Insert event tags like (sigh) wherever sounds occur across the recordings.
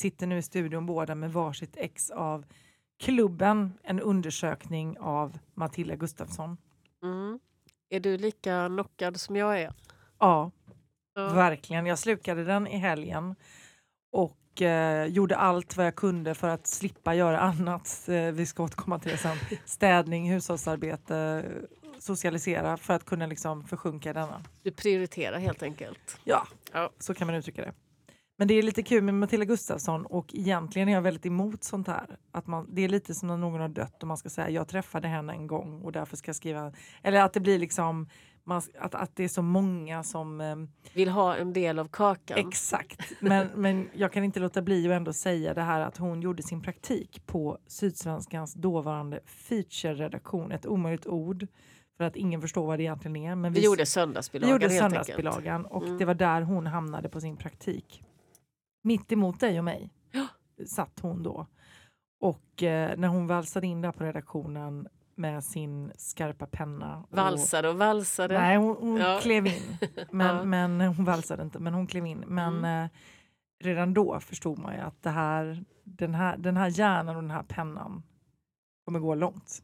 sitter nu i studion båda med varsitt ex av Klubben, en undersökning av Matilda Gustafsson. Mm. Är du lika knockad som jag är? Ja, Ja. verkligen. Jag slukade den i helgen och eh, gjorde allt vad jag kunde för att slippa göra (laughs) annat. Eh, vi ska återkomma till det sen. Städning, hushållsarbete, socialisera för att kunna liksom försjunka denna. Du prioriterar helt enkelt. Ja, Ja. så kan man uttrycka det. Men det är lite kul med Matilda Gustafsson och egentligen är jag väldigt emot sånt här. Att man, det är lite som när någon har dött och man ska säga jag träffade henne en gång och därför ska jag skriva. Eller att det blir liksom man, att, att det är så många som eh, Vill ha en del av kakan. Exakt, men, (laughs) men jag kan inte låta bli att ändå säga det här att hon gjorde sin praktik på Sydsvenskans dåvarande feature-redaktion. Ett omöjligt ord för att ingen förstår vad det egentligen är. Men vi, gjorde vi söndagsbilagan gjorde helt enkelt. söndagsbilagan och Mm. det var där hon hamnade på sin praktik. Mitt emot dig och mig Ja. satt hon då. Och eh, när hon valsade in där på redaktionen med sin skarpa penna. och- Valsade och valsade. Nej, hon, hon Ja. klev in. (laughs) Men, Ja. men hon valsade inte, men hon klev in. Men Mm. eh, redan då förstod man ju att det här, den, här, den här hjärnan och den här pennan kommer gå långt.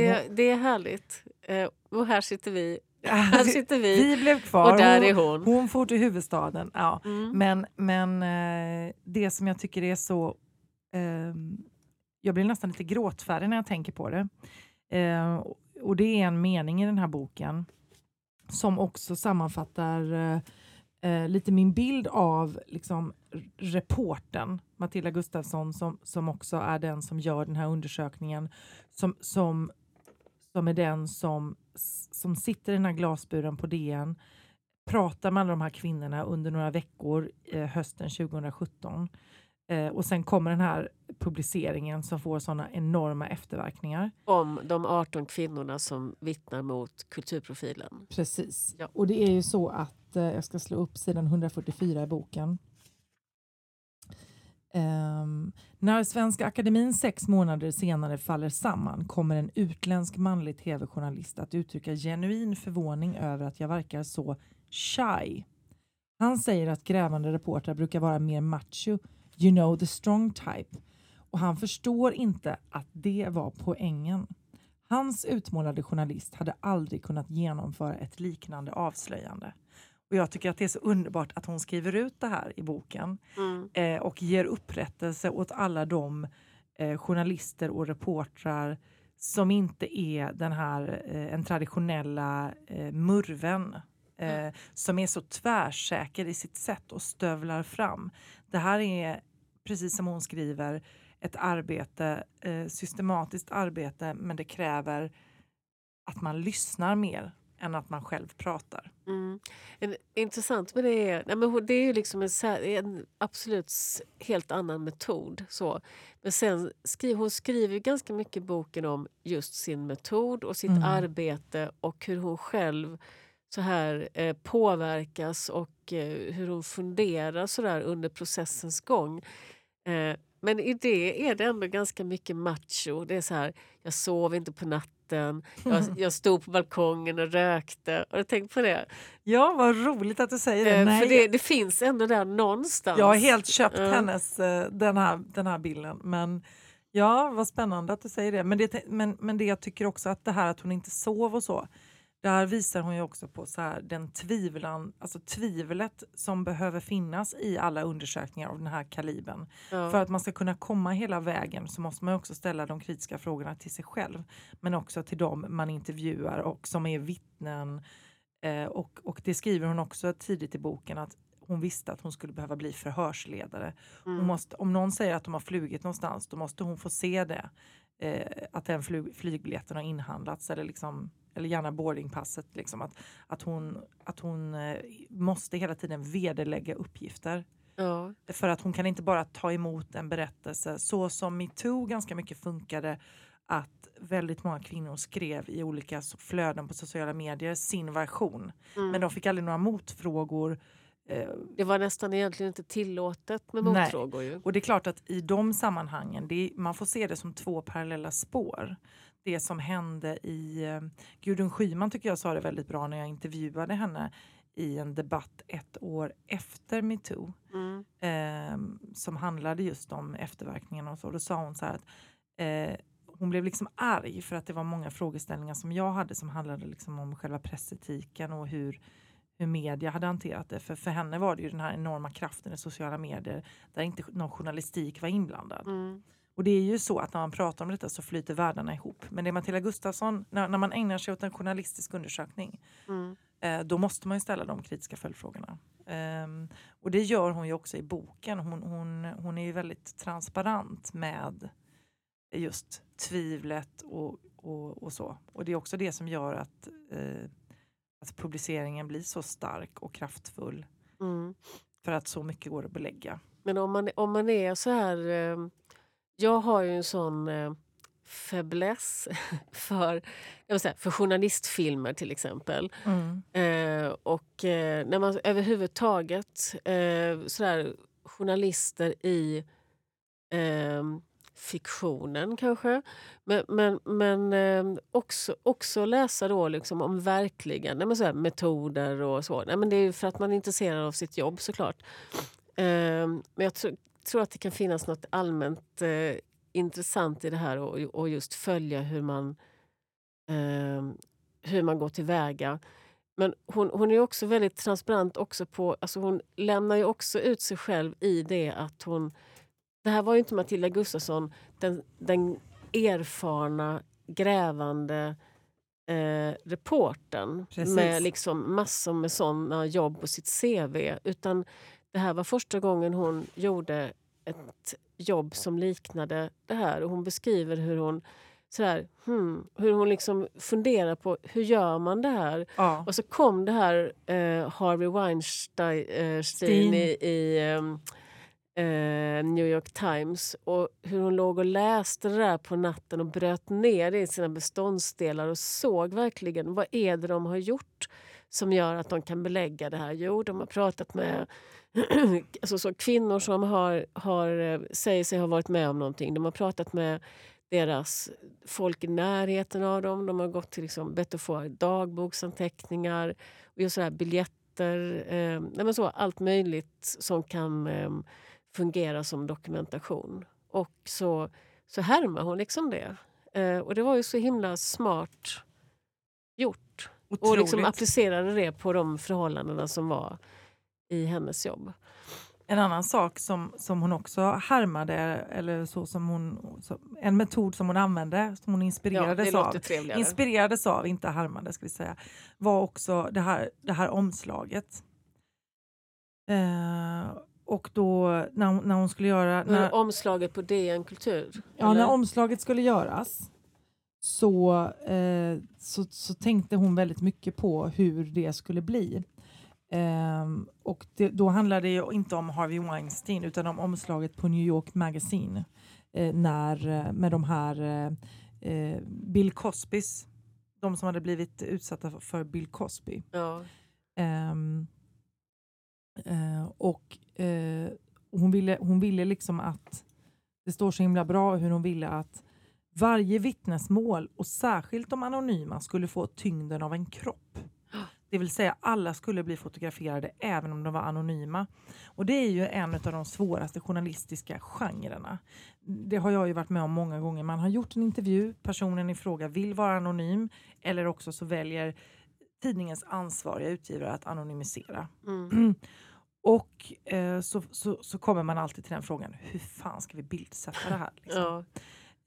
Det, det är härligt. Eh, och här sitter vi. Här sitter vi. Vi blev kvar. Och där hon, är hon. hon for till huvudstaden. Ja. Mm. Men, men eh, det som jag tycker är så... ehm, jag blir nästan lite gråtfärdig när jag tänker på det. Eh, och det är en mening i den här boken som också sammanfattar eh, lite min bild av liksom, reporten Matilda Gustafsson som, som också är den som gör den här undersökningen. Som, som, som är den som, som sitter i den här glasburen på DN pratar med alla de här kvinnorna under några veckor eh, hösten 2017. Eh, och sen kommer den här publiceringen som får sådana enorma efterverkningar. Om de 18 kvinnorna som vittnar mot kulturprofilen. Precis. Ja. Och det är ju så att, eh, jag ska slå upp sidan 144 i boken. Um, när Svenska Akademin sex månader senare faller samman kommer en utländsk manlig tv-journalist att uttrycka genuin förvåning över att jag verkar så shy. Han säger att grävande reportrar brukar vara mer macho, you know the strong type. Och han förstår inte att det var poängen. Hans utmålade journalist hade aldrig kunnat genomföra ett liknande avslöjande. Och jag tycker att det är så underbart att hon skriver ut det här i boken Mm. eh, och ger upprättelse åt alla de eh, journalister och reportrar som inte är den här eh, en traditionella eh, murven eh, som är så tvärsäker i sitt sätt och stövlar fram. Det här är, precis som hon skriver, ett arbete, eh, systematiskt arbete men det kräver att man lyssnar mer än att man själv pratar. Mm. En, intressant med det är, nej men det är ju liksom en, en absolut helt annan metod. Så. Men sen skriver hon skriver ju ganska mycket i boken om just sin metod och sitt Mm. arbete och hur hon själv så här eh, påverkas och eh, hur hon funderar så där under processens gång. Eh, men i det är det ändå ganska mycket macho. Det är så här, jag sov inte på natten, jag, jag stod på balkongen och rökte. Har du tänkt på det? Ja, vad roligt att du säger det. Eh, Nej, För det, det finns ändå där någonstans. Jag har helt köpt Ja. hennes, eh, den, här, den här bilden. Men ja, vad spännande att du säger det. Men det, men, men det jag tycker också att det här att hon inte sov och så. Där visar hon ju också på så här, den tvivlan, alltså tvivlet som behöver finnas i alla undersökningar av den här kalibern. Ja. För att man ska kunna komma hela vägen så måste man också ställa de kritiska frågorna till sig själv. Men också till dem man intervjuar och som är vittnen. Eh, och, och det skriver hon också tidigt i boken att hon visste att hon skulle behöva bli förhörsledare. Mm. måste, om någon säger att de har flugit någonstans då måste hon få se det. Eh, att den flyg, flygbiljetten har inhandlats eller, liksom, eller gärna boardingpasset. Liksom, att, att hon, att hon eh, måste hela tiden vederlägga uppgifter. Ja. För att hon kan inte bara ta emot en berättelse så som metoo ganska mycket funkade att väldigt många kvinnor skrev i olika flöden på sociala medier sin version. Mm. Men de fick aldrig några motfrågor. Eh, Det var nästan egentligen inte tillåtet med Nej. motfrågor. Ju. och det är klart att i de sammanhangen, är, man får se det som två parallella spår. Det som hände i... Eh, Gudrun Schyman tycker jag sa det väldigt bra när jag intervjuade henne i en debatt ett år efter metoo Mm. eh, som handlade just om efterverkningarna och så. Då sa hon så här att eh, hon blev liksom arg för att det var många frågeställningar som jag hade som handlade liksom om själva pressetiken och hur, hur media hade hanterat det. För, för henne var det ju den här enorma kraften i sociala medier där inte någon journalistik var inblandad. Mm. Och det är ju så att när man pratar om detta så flyter världarna ihop. Men det är Matilda Gustafsson, när, när man ägnar sig åt en journalistisk undersökning Mm. eh, då måste man ju ställa de kritiska följdfrågorna. Ehm, och det gör hon ju också i boken. Hon, hon, hon är ju väldigt transparent med just tvivlet och, och, och så. Och det är också det som gör att, eh, att publiceringen blir så stark och kraftfull. Mm. För att så mycket går att belägga. Men om man, om man är så här... Eh, jag har ju en sån eh, fäbless (laughs) för, jag vill säga, för journalistfilmer till exempel. Eh, och eh, när man överhuvudtaget, eh, sådär, journalister i eh, fiktionen kanske. Men, men, men eh, också, också läsa då liksom om verkliga nej men sådär, metoder och så. Nej men det är ju för att man är intresserad av sitt jobb såklart. Eh, men jag tr tror att det kan finnas något allmänt eh, intressant i det här och, och just följa hur man, eh, hur man går tillväga. Men hon, hon är också väldigt transparent också på... Alltså hon lämnar ju också ut sig själv i det att hon... Det här var ju inte Matilda Gustafsson, den, den erfarna, grävande eh, reportern med liksom massor med såna jobb på sitt cv. Utan det här var första gången hon gjorde ett jobb som liknade det här. Och hon beskriver hur hon sådär, hmm, hur hon liksom funderar på hur gör man det här? Ja. Och så kom det här eh, Harvey Weinstein eh, i, i ehm, eh, New York Times och hur hon låg och läste det där på natten och bröt ner det i sina beståndsdelar och såg verkligen vad är det de har gjort som gör att de kan belägga det här. Jo, de har pratat med (clears throat) alltså så kvinnor som har, har, eh, säger sig ha varit med om någonting. De har pratat med deras folk i närheten av dem. De har gått till liksom, bett att få dagboksanteckningar och just så biljetter. Eh, nej men så, allt möjligt som kan eh, fungera som dokumentation. Och så, så härmar hon liksom det. Eh, och det var ju så himla smart gjort. Och liksom Otroligt. applicerade det på de förhållandena som var i hennes jobb. En annan sak som, som hon också härmade, eller så som hon, så, en metod som hon använde, som hon Ja, inspirerades det av, inspirerades av, inte härmade ska vi säga, var också det här, det här omslaget. Eh, och då när när hon skulle göra... När, Omslaget på DN Kultur? ja, eller? när omslaget skulle göras så, eh, så, så tänkte hon väldigt mycket på hur det skulle bli. Ehm, och det, då handlade det ju inte om Harvey Weinstein utan om omslaget på New York Magazine eh, när, eh, med de här eh, eh, Bill Cosbys, de som hade blivit utsatta för- för Bill Cosby. ja. Ehm, eh, och eh, hon, ville, hon ville liksom att, det står så himla bra hur hon ville att varje vittnesmål och särskilt de anonyma skulle få tyngden av en kropp. Det vill säga alla skulle bli fotograferade även om de var anonyma. Och det är ju en av de svåraste journalistiska genrerna. Det har jag ju varit med om många gånger. Man har gjort en intervju, personen i fråga vill vara anonym eller också så väljer tidningens ansvariga utgivare att anonymisera. Mm. (clears throat) Och eh, så, så, så kommer man alltid till den frågan, hur fan ska vi bildsätta det här? Liksom? Ja.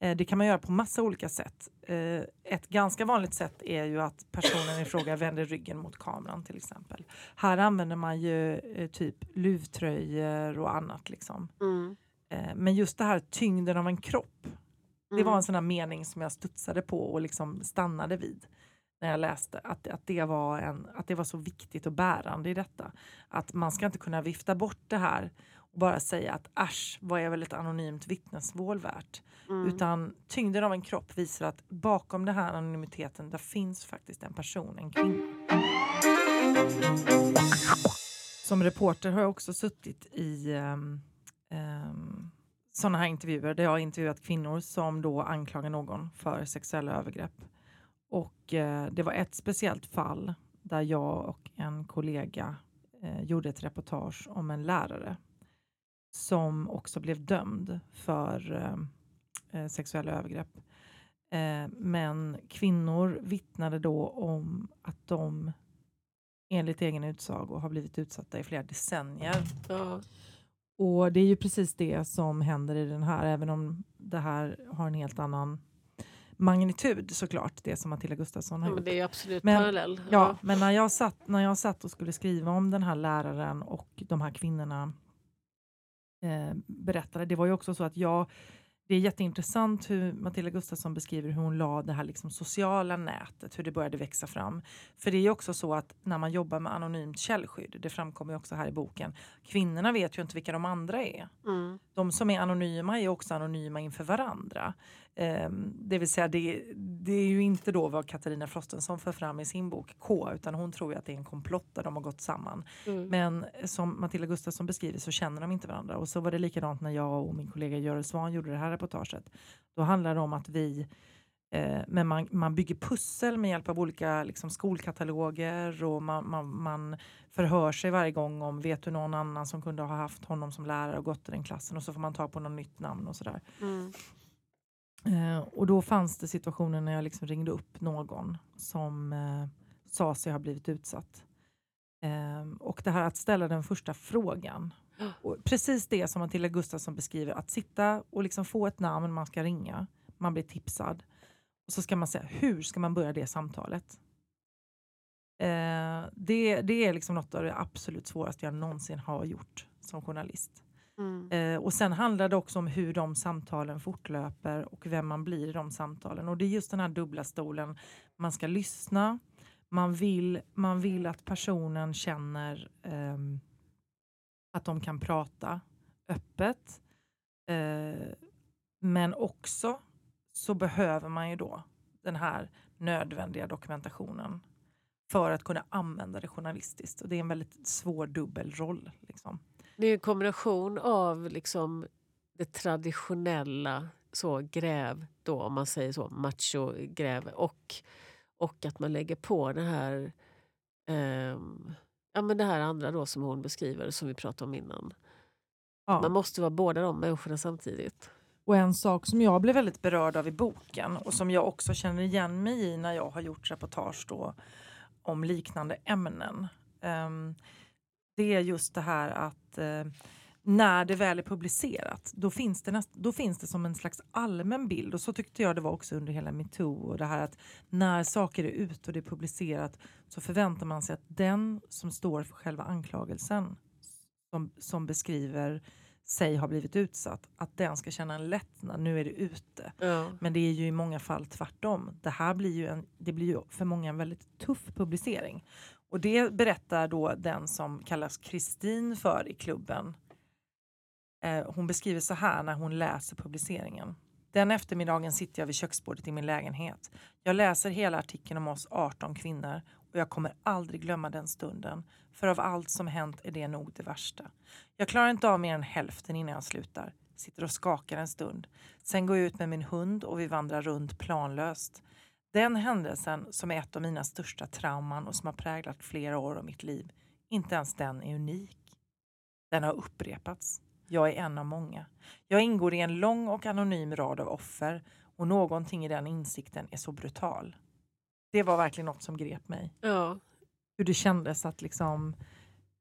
Eh, det kan man göra på massa olika sätt. Eh, ett ganska vanligt sätt är ju att personen i fråga vänder ryggen mot kameran till exempel. Här använder man ju eh, typ luvtröjor och annat. Liksom. Mm. Men just det här tyngden av en kropp, det Mm. var en sån här mening som jag studsade på och liksom stannade vid när jag läste. Att, att, det var en, att det var så viktigt och bärande i detta. Att man ska inte kunna vifta bort det här bara säga att äsch, vad är väl ett anonymt vittnesmål värt? Mm. Utan tyngden av en kropp visar att bakom den här anonymiteten där finns faktiskt en person, en kvinna. Som reporter har jag också suttit i um, um, sådana här intervjuer där jag har intervjuat kvinnor som då anklagar någon för sexuella övergrepp. Och eh, det var ett speciellt fall där jag och en kollega eh, gjorde ett reportage om en lärare som också blev dömd för eh, eh sexuella övergrepp. Eh, men kvinnor vittnade då om att de enligt egen utsago har blivit utsatta i flera decennier. Ja. Och det är ju precis det som händer i den här, även om det här har en helt annan magnitud såklart, det som Matilda Gustafsson har Ja, gjort. men det är absolut Men- parallell. Ja, men när jag, satt, när jag satt och skulle skriva om den här läraren och de här kvinnorna eh, berättade, det var ju också så att jag det är jätteintressant hur Matilda Gustafsson beskriver hur hon la det här liksom sociala nätet, hur det började växa fram. För det är ju också så att när man jobbar med anonymt källskydd, det framkommer ju också här i boken, kvinnorna vet ju inte vilka de andra är. Mm. De som är anonyma är också anonyma inför varandra. Ehm, det vill säga, det, det är ju inte då vad Katarina Frostenson för fram i sin bok K, utan hon tror ju att det är en komplott där de har gått samman. Mm. Men som Matilda Gustafsson beskriver så känner de inte varandra. Och så var det likadant när jag och min kollega Görel Svan gjorde det här reportaget. Då handlar det om att vi eh, men man, man bygger pussel med hjälp av olika liksom, skolkataloger och man, man, man förhör sig varje gång om vet du någon annan som kunde ha haft honom som lärare och gått i den klassen och så får man ta på något nytt namn och sådär. Mm. Eh, och då fanns det situationer när jag liksom ringde upp någon som eh, sa sig ha blivit utsatt. Eh, och det här att ställa den första frågan. (gasps) Och precis det som Matilda Gustafsson beskriver, att sitta och liksom få ett namn man ska ringa, man blir tipsad. Och så ska man säga, hur ska man börja det samtalet? Eh, det, det är liksom något av det absolut svåraste jag någonsin har gjort som journalist. Mm. Eh, och sen handlar det också om hur de samtalen fortlöper och vem man blir i de samtalen. Och det är just den här dubbla stolen. Man ska lyssna, man vill, man vill att personen känner eh, att de kan prata öppet. Eh, men också så behöver man ju då den här nödvändiga dokumentationen för att kunna använda det journalistiskt. Och det är en väldigt svår dubbelroll. Liksom. Det är en kombination av liksom det traditionella så gräv, då, om man säger så, macho-gräv och, och att man lägger på det här, ehm, ja, men det här andra då som hon beskriver, som vi pratade om innan. Ja. Man måste vara båda de människorna samtidigt. Och en sak som jag blev väldigt berörd av i boken och som jag också känner igen mig i när jag har gjort reportage då om liknande ämnen. ehm, det är just det här att eh, när det väl är publicerat då finns, det näst, då finns det som en slags allmän bild och så tyckte jag det var också under hela metoo och det här att när saker är ute och det är publicerat så förväntar man sig att den som står för själva anklagelsen som, som beskriver sig ha blivit utsatt, att den ska känna en lättnad, nu är det ute. Ja. Men det är ju i många fall tvärtom. Det här blir ju, en, det blir ju för många en väldigt tuff publicering. Och det berättar då den som kallas Kristin för i klubben. Eh, hon beskriver så här när hon läser publiceringen. Den eftermiddagen sitter jag vid köksbordet i min lägenhet. Jag läser hela artikeln om oss 18 kvinnor och jag kommer aldrig glömma den stunden. För av allt som hänt är det nog det värsta. Jag klarar inte av mer än hälften innan jag slutar. Sitter och skakar en stund. Sen går jag ut med min hund och vi vandrar runt planlöst. Den händelsen som är ett av mina största trauman och som har präglat flera år av mitt liv, inte ens den är unik. Den har upprepats. Jag är en av många. Jag ingår i en lång och anonym rad av offer och någonting i den insikten är så brutal. Det var verkligen något som grep mig. Ja. Hur det kändes att liksom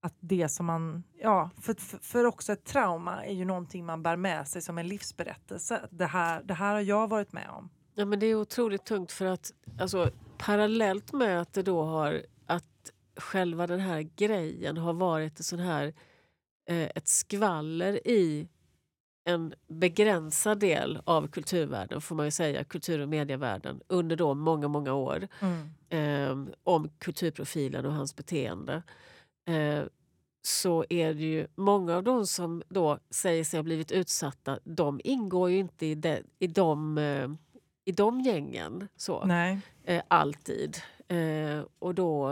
att det som man, ja, för, för, också ett trauma är ju någonting man bär med sig som en livsberättelse. Det här, det här har jag varit med om. Ja, men det är otroligt tungt för att alltså, parallellt med att det då har att själva den här grejen har varit sån här, eh, ett skvaller i en begränsad del av kulturvärlden, får man ju säga, kultur och medievärlden under då många, många år eh, om kulturprofilen och hans beteende. Eh, så är det ju många av de som då säger sig ha blivit utsatta, de ingår ju inte i, de, i, de, eh, i de gängen. Så eh, alltid. Eh, och då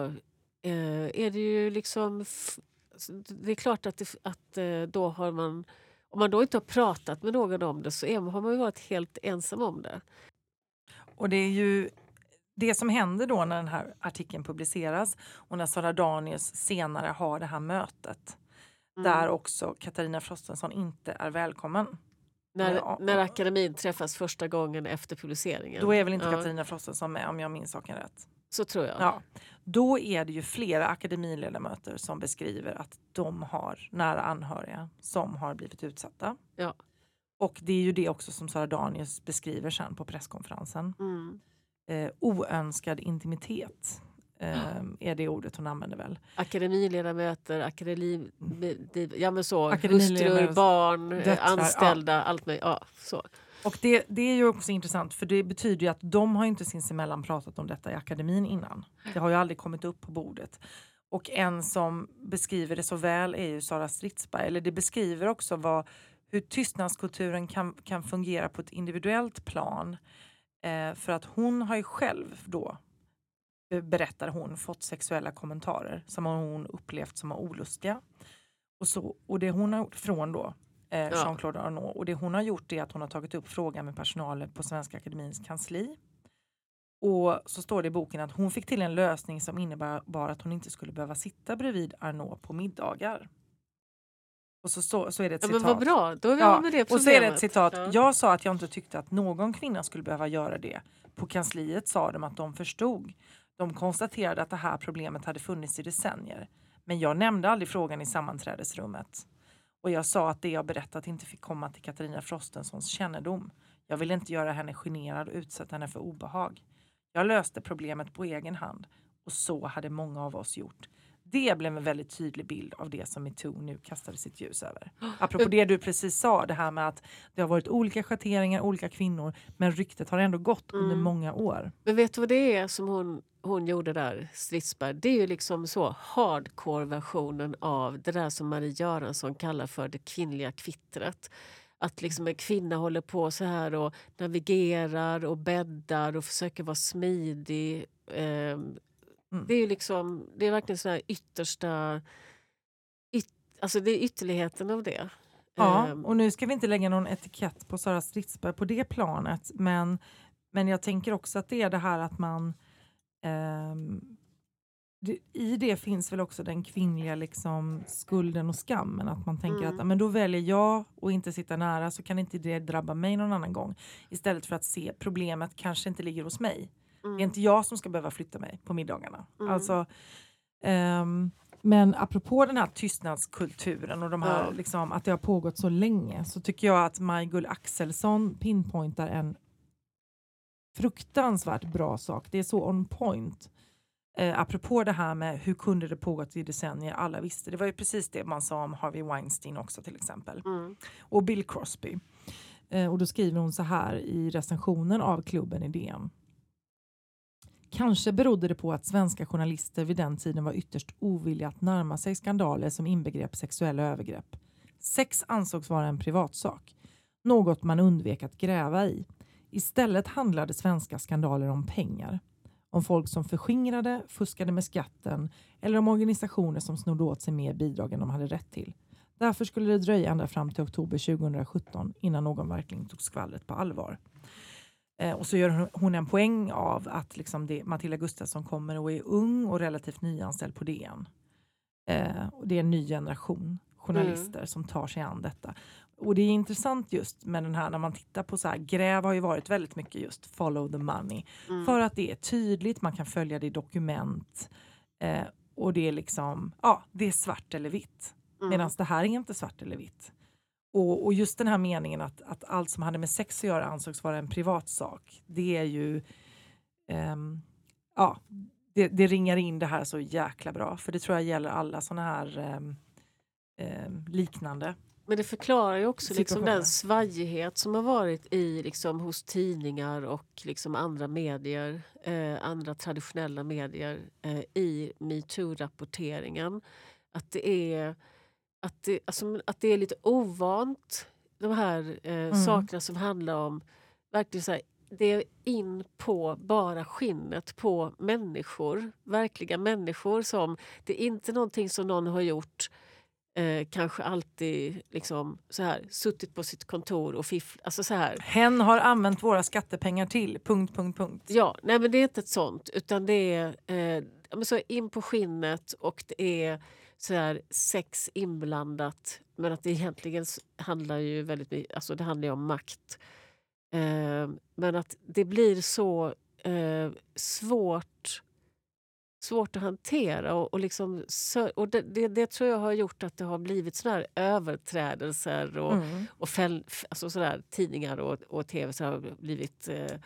eh, är det ju liksom... Det är klart att, det, att eh, då har man... Om man då inte har pratat med någon om det så är, har man ju varit helt ensam om det. Och det är ju det som händer då när den här artikeln publiceras och när Sara Danius senare har det här mötet Mm. där också Katarina Frostenson inte är välkommen. När, Ja, när akademin träffas första gången efter publiceringen. Då är väl inte ja, Katarina Frostenson med om jag minns saken rätt. Så tror jag. Ja. Då är det ju flera akademiledamöter som beskriver att de har nära anhöriga som har blivit utsatta. Ja. Och det är ju det också som Sara Danius beskriver sen på presskonferensen. Mm. Eh, oönskad intimitet eh, är det ordet hon använder väl. Akademiledamöter, akademi, ja, men så, hustrur, barn, eh, döttrar, anställda, allt möjligt. Ja, så. Och det, det är ju också intressant för det betyder ju att de har inte sinsemellan pratat om detta i akademin innan. Det har ju aldrig kommit upp på bordet. Och en som beskriver det så väl är ju Sara Stridsberg. Eller det beskriver också vad, hur tystnadskulturen kan, kan fungera på ett individuellt plan. Eh, för att hon har ju själv då, berättar hon, fått sexuella kommentarer som hon upplevt som olustiga. Och, så, och det hon har gjort från då eh, Ja. Jean-Claude Arnault. Och det hon har gjort är att hon har tagit upp frågan med personalen på Svenska Akademins kansli. Och så står det i boken att hon fick till en lösning som innebar att hon inte skulle behöva sitta bredvid Arnault på middagar. Och så, så, så är det ett Ja, men citat. vad bra, då är vi Ja, med det och så är det ett citat. Ja. Jag sa att jag inte tyckte att någon kvinna skulle behöva göra det. På kansliet sa de att de förstod. De konstaterade att det här problemet hade funnits i decennier. Men jag nämnde aldrig frågan i sammanträdesrummet. Och jag sa att det jag berättat inte fick komma till Katarina Frostensons kännedom. Jag ville inte göra henne generad och utsätta henne för obehag. Jag löste problemet på egen hand och så hade många av oss gjort. Det blev en väldigt tydlig bild av det som metoo nu kastade sitt ljus över. (gasps) Apropå det du precis sa, det här med att det har varit olika schatteringar, olika kvinnor, men ryktet har ändå gått under Mm. många år. Men vet du vad det är som hon, hon gjorde där, Stridsberg? Det är ju liksom så hardcore-versionen av det där som Marie Göransson kallar för det kvinnliga kvittret. Att liksom en kvinna håller på så här och navigerar och bäddar och försöker vara smidig. Ehm, Mm. Det är ju liksom, det är verkligen så här yttersta... Yt, alltså det är ytterligheten av det. Ja, Ehm, och nu ska vi inte lägga någon etikett på Sara Stridsberg på det planet, men, men jag tänker också att det är det här att man det, I det finns väl också den kvinnliga liksom, skulden och skammen. Att man tänker Mm. att "Ja, men då väljer jag att inte sitta nära så kan inte det drabba mig någon annan gång. Istället för att se problemet kanske inte ligger hos mig. Det är inte jag som ska behöva flytta mig på middagarna. Mm. Alltså, ehm, men apropå den här tystnadskulturen och de här, Ja. liksom, att det har pågått så länge så tycker jag att Maj-Gull Axelsson pinpointar en fruktansvärt bra sak. Det är så on point. Eh, apropå det här med hur kunde det pågått i decennier, alla visste. Det var ju precis det man sa om Harvey Weinstein också till exempel. Mm. Och Bill Crosby. Eh, och då skriver hon så här i recensionen av klubben i DN. Kanske berodde det på att svenska journalister vid den tiden var ytterst ovilliga att närma sig skandaler som inbegrep sexuella övergrepp. Sex ansågs vara en privatsak, något man undvek att gräva i. Istället handlade svenska skandaler om pengar. Om folk som förskingrade, fuskade med skatten eller om organisationer som snodde åt sig mer bidrag än de hade rätt till. Därför skulle det dröja ända fram till oktober 2017 innan någon verkligen tog skvallret på allvar. Eh, och så gör hon- en poäng av att liksom det, Matilda Gustafsson kommer och är ung och relativt nyanställd på DN. Eh, och det är en ny generation journalister som tar sig an detta. Och det är intressant just med den här när man tittar på så här, gräv har ju varit väldigt mycket just follow the money. Mm. För att det är tydligt, man kan följa det i dokument eh, och det är liksom, ja, det är svart eller vitt. Mm. Medan det här är inte svart eller vitt. Och, och just den här meningen att, att allt som hade med sex att göra ansågs vara en privatsak. Det är ju... ehm, ja, det, det ringar in det här så jäkla bra. För det tror jag gäller alla såna här ehm, ehm, liknande. Men det förklarar ju också liksom den svajighet som har varit i, liksom, hos tidningar och liksom andra medier, eh, andra traditionella medier eh, i metoo-rapporteringen. Att det är, att det, alltså, att det är lite ovant, de här eh, Mm. sakerna som handlar om verkligen så här, det är in på bara skinnet på människor, verkliga människor. som Det är inte någonting som någon har gjort eh, kanske alltid liksom, så här, suttit på sitt kontor och fifflat. Alltså så här. Hen har använt våra skattepengar till... Punkt, punkt, punkt. Ja, nej men det är inte ett sånt. Utan det är eh, så in på skinnet och det är så här, sex inblandat. Men att det egentligen handlar ju väldigt mycket alltså det handlar om makt. Eh, men att det blir så eh, svårt svårt att hantera. Och, och, liksom, och det, det, det, tror jag har gjort att det har blivit såna här överträdelser och, mm. och fäll, alltså sådär, tidningar och, och tv så har blivit eh,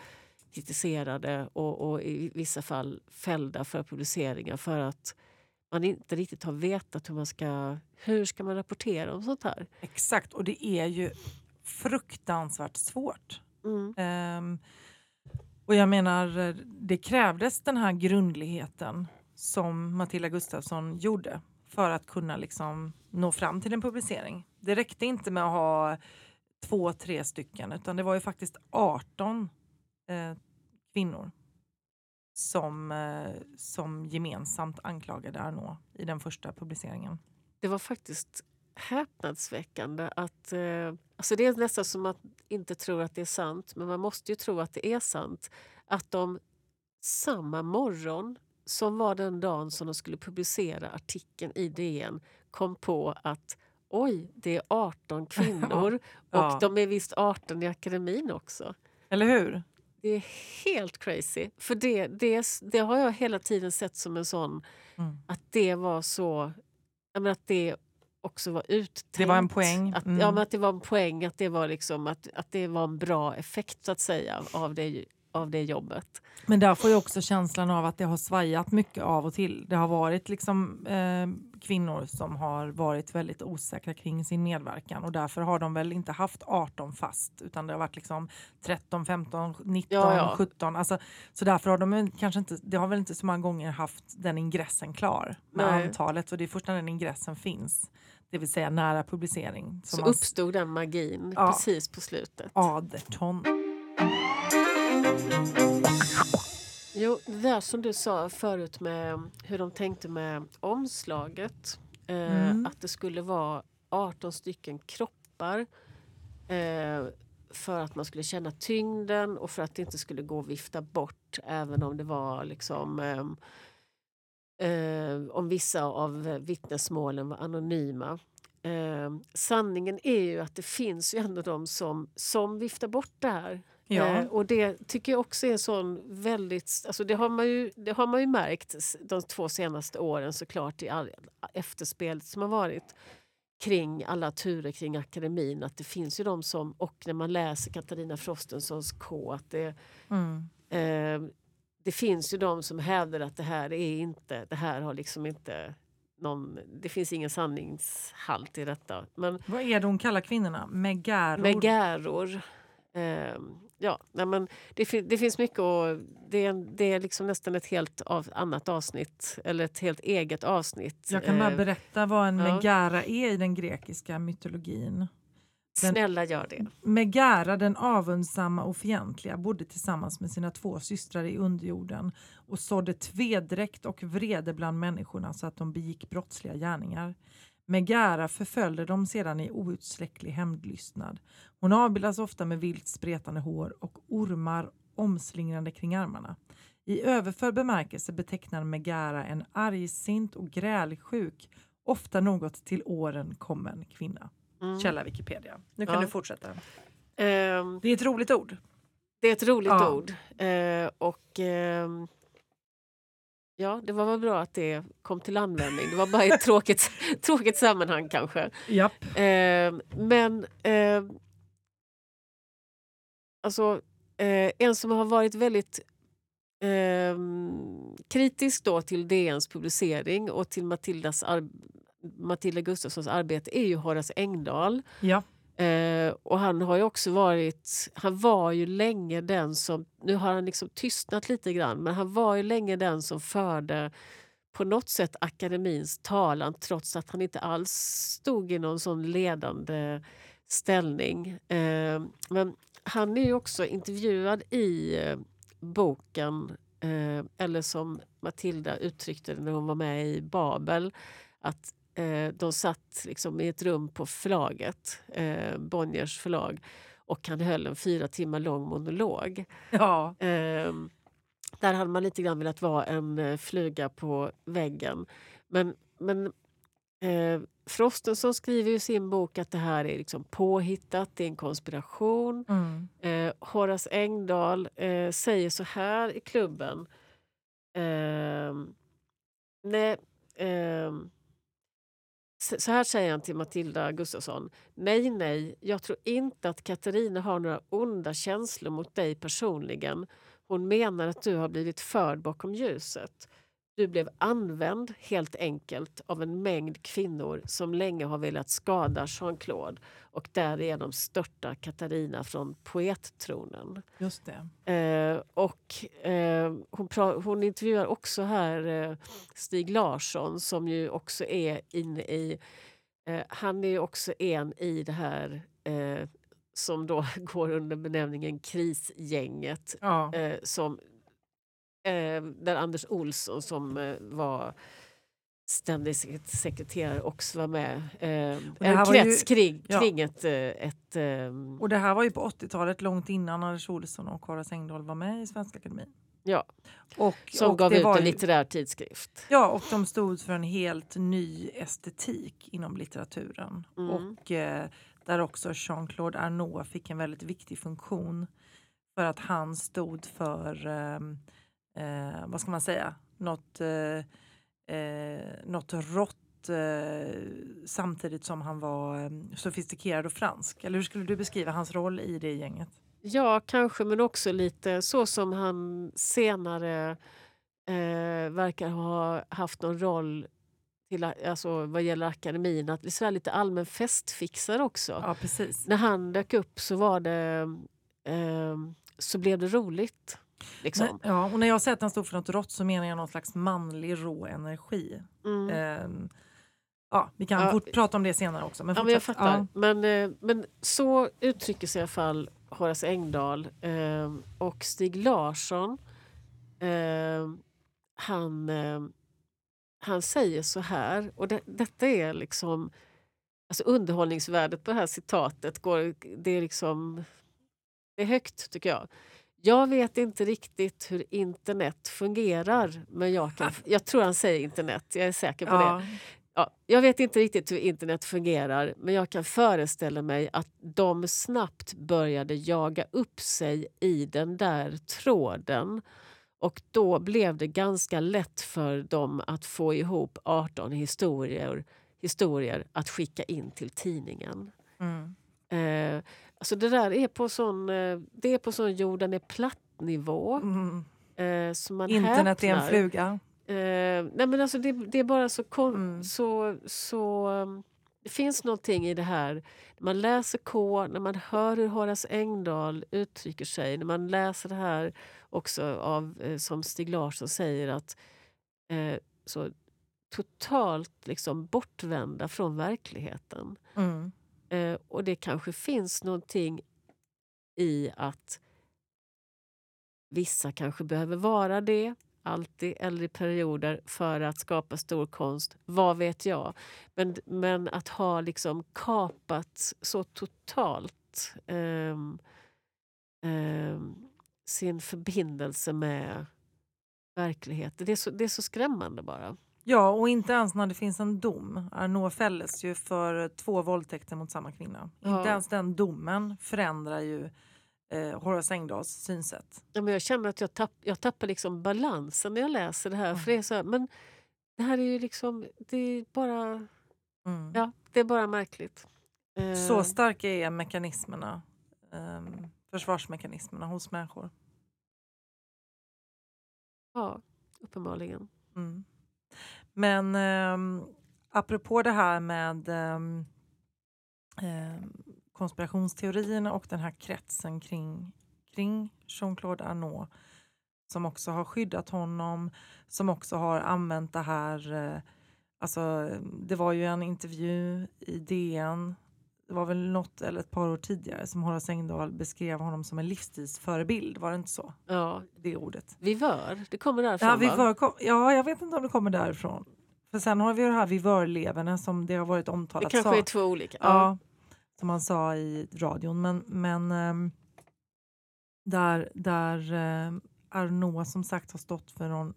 kritiserade och, och, i vissa fall fällda för publiceringar för att man inte riktigt har vetat hur man ska, hur ska man rapportera om sånt här. Exakt, och det är ju fruktansvärt svårt. Mm. Um, och jag menar, det krävdes den här grundligheten som Matilda Gustafsson gjorde för att kunna liksom nå fram till en publicering. Det räckte inte med att ha två, tre stycken utan det var ju faktiskt 18 eh, kvinnor som, eh, som gemensamt anklagade Arnault i den första publiceringen. Det var faktiskt häpnadsväckande att... Eh, alltså det är nästan som att inte tro att det är sant, men man måste ju tro att det är sant. Att de samma morgon som var den dagen som de skulle publicera artikeln i DN kom på att oj, det är 18 (laughs) kvinnor och de är visst 18 i akademin också. Eller hur? Det är helt crazy. För det, det, det har jag hela tiden sett som en sån... Mm. Att det var så... Att det också var uttänkt. Det var en poäng. Att, mm. ja, men att det var en poäng, att det var, liksom, att, att det var en bra effekt så att säga av det av det jobbet. Men där får jag också känslan av att det har svajat mycket av och till. Det har varit liksom eh, kvinnor som har varit väldigt osäkra kring sin medverkan och därför har de väl inte haft 18 fast utan det har varit liksom 13, 15, 19, ja, ja. 17. Alltså, så därför har de kanske inte, det har väl inte så många gånger haft den ingressen klar med Nej. antalet och det är först när den ingressen finns det vill säga nära publicering. Så uppstod den magin ja, precis på slutet. Aderton. Jo, det där som du sa förut med hur de tänkte med omslaget. Eh, mm. Att det skulle vara 18 stycken kroppar. Eh, för att man skulle känna tyngden och för att det inte skulle gå att vifta bort även om det var liksom eh, eh om vissa av vittnesmålen var anonyma. Eh, sanningen är ju att det finns ju ändå de som, som viftar bort det här. Ja. Eh, och det tycker jag också är sån väldigt... Alltså det, har man ju, det har man ju märkt de två senaste åren såklart i all, efterspelet som har varit kring alla turer kring akademin. Att det finns ju de som, och när man läser Katarina Frostensons K, att det, mm. eh, det finns ju de som hävdar att det här är inte, det här har liksom inte någon, det finns ingen sanningshalt i detta. Men, Vad är det hon kallar kvinnorna? Megäror? Megäror. Eh, ja, nej men det, det finns mycket och det är, det är liksom nästan ett helt av, annat avsnitt eller ett helt eget avsnitt. Jag kan bara eh, berätta vad en ja. megara är i den grekiska mytologin. Snälla gör det. Megara, den avundsamma och fientliga, bodde tillsammans med sina två systrar i underjorden och sådde tvedräkt och vrede bland människorna så att de begick brottsliga gärningar. Megara förföljde dem sedan i outsläcklig hämndlystnad. Hon avbildas ofta med vilt spretande hår och ormar omslingrande kring armarna. I överförd bemärkelse betecknar Megara en argsint och grälsjuk, ofta något till åren kommen kvinna. Mm. Källa Wikipedia. Nu kan ja. du fortsätta. Um, det är ett roligt ord. Det är ett roligt ja. ord. Uh, och uh, Ja, det var väl bra att det kom till användning. Det var bara ett (laughs) tråkigt, tråkigt sammanhang kanske. Japp. Uh, men alltså, en som har varit väldigt kritisk då till DNs publicering och till Matildas Matilda Gustafssons arbete är ju Horace Engdahl. Ja. Eh, och han har ju också varit, han var ju länge den som, nu har han liksom tystnat lite grann, men han var ju länge den som förde på något sätt akademins talan trots att han inte alls stod i någon sån ledande ställning. Eh, men han är ju också intervjuad i eh, boken, eh, eller som Matilda uttryckte det när hon var med i Babel, att de satt liksom i ett rum på förlaget, eh, Bonniers förlag och han höll en fyra timmar lång monolog. Ja. Eh, där hade man lite grann velat vara en eh, fluga på väggen. Men, men eh, Frostenson skriver i sin bok att det här är liksom påhittat, det är en konspiration. Mm. Eh, Horace Engdahl eh, säger så här i klubben. Eh, nej, eh, så här säger han till Matilda Gustafsson. Nej, nej, jag tror inte att Katarina har några onda känslor mot dig personligen. Hon menar att du har blivit förd bakom ljuset. Du blev använd helt enkelt av en mängd kvinnor som länge har velat skada Jean-Claude och därigenom störta Katarina från poettronen. Just det. Eh, och eh, hon, hon intervjuar också här eh, Stig Larsson som ju också är inne i... Eh, han är ju också en i det här eh, som då (laughs) går under benämningen krisgänget. Ja. Eh, som, eh, där Anders Olsson som eh, var ständig sek- sekreterare också var med. Eh, en var ju- krets kring, ja. kring ett... eh, ett ehm, Och det här var ju på 80-talet, långt innan Anders Olsson och Horace Engdahl var med i Svenska Akademin. ja, Och, som och gav ut en ju- litterär tidskrift. Ja, och de stod för en helt ny estetik inom litteraturen. Mm. Och eh, där också Jean-Claude Arnault fick en väldigt viktig funktion. För att han stod för, ehm, eh, vad ska man säga, något, eh, eh, något rått eh, samtidigt som han var eh, sofistikerad och fransk. Eller hur skulle du beskriva hans roll i det gänget? Ja, kanske, men också lite så som han senare eh, verkar ha haft någon roll till, alltså, vad gäller akademin. Att är lite allmän festfixare också. Ja, precis. När han dök upp så var det eh, så blev det roligt. Liksom. Men, ja, och när jag säger att han stod för något rått så menar jag någon slags manlig rå energi. Mm. Ehm, ja, vi kan Ja. prata om det senare också. Men Ja, men jag fattar. Men, eh, men så uttrycker sig i alla fall Horace Engdahl eh, och Stig Larsson. Eh, han, eh, han säger så här, och det, detta är liksom... Alltså underhållningsvärdet på det här citatet går, det är liksom... Det är högt, tycker jag. Jag vet inte riktigt hur internet fungerar, men jag, kan, (laughs) jag tror han säger internet. Jag är säker på det. Ja, Ja, jag vet inte riktigt hur internet fungerar men jag kan föreställa mig att de snabbt började jaga upp sig i den där tråden. Och då blev det ganska lätt för dem att få ihop 18 historier, historier att skicka in till tidningen. mm. Eh, alltså det där är på sån, eh, det är på sån jorden är platt-nivå. Mm. Eh, så man Internet är en häpnar. fluga. Eh, nej men alltså det, det är bara så, kon- Mm. så, så... um, Det finns någonting i det här. När man läser K, när man hör hur Horace Engdahl uttrycker sig när man läser det här också av, eh, som Stig Larsson säger att eh, så totalt liksom bortvända från verkligheten. Mm. Eh, och det kanske finns någonting i att vissa kanske behöver vara det alltid eller i perioder för att skapa stor konst. Vad vet jag? Men, men att ha liksom kapat så totalt eh, eh, sin förbindelse med verkligheten. Det är så, det är så skrämmande bara. Ja, och inte ens när det finns en dom. Arnault fälldes ju för två våldtäkter mot samma kvinna. Ja. Inte ens den domen förändrar ju eh, Horace Engdahls synsätt. Ja, men jag känner att jag, tapp, jag tappar liksom balansen när jag läser det här. För det är så här, men det här är ju liksom, det är bara, Mm. ja, det är bara märkligt. Eh, Så starka är mekanismerna, ehm, försvarsmekanismerna hos människor. Ja, uppenbarligen. Mm. Men eh, apropå det här med ehm, eh, konspirationsteorierna och den här kretsen kring, kring Jean-Claude Arnault som också har skyddat honom, som också har använt det här. eh, Alltså, det var ju en intervju i DN, det var väl något eller ett par år tidigare som Horace Engdahl beskrev honom som en livsstilsförebild, var det inte så? Ja, Det ordet. vivör, det kommer därifrån Ja, vi va? förekom, ja, jag vet inte om det kommer därifrån För sen har vi det här vivörleverna som det har varit Det omtalat. kanske sa- är två olika. Ja, som han sa i radion. Men, men ehm, där, där eh, Arnaud som sagt har stått för någon,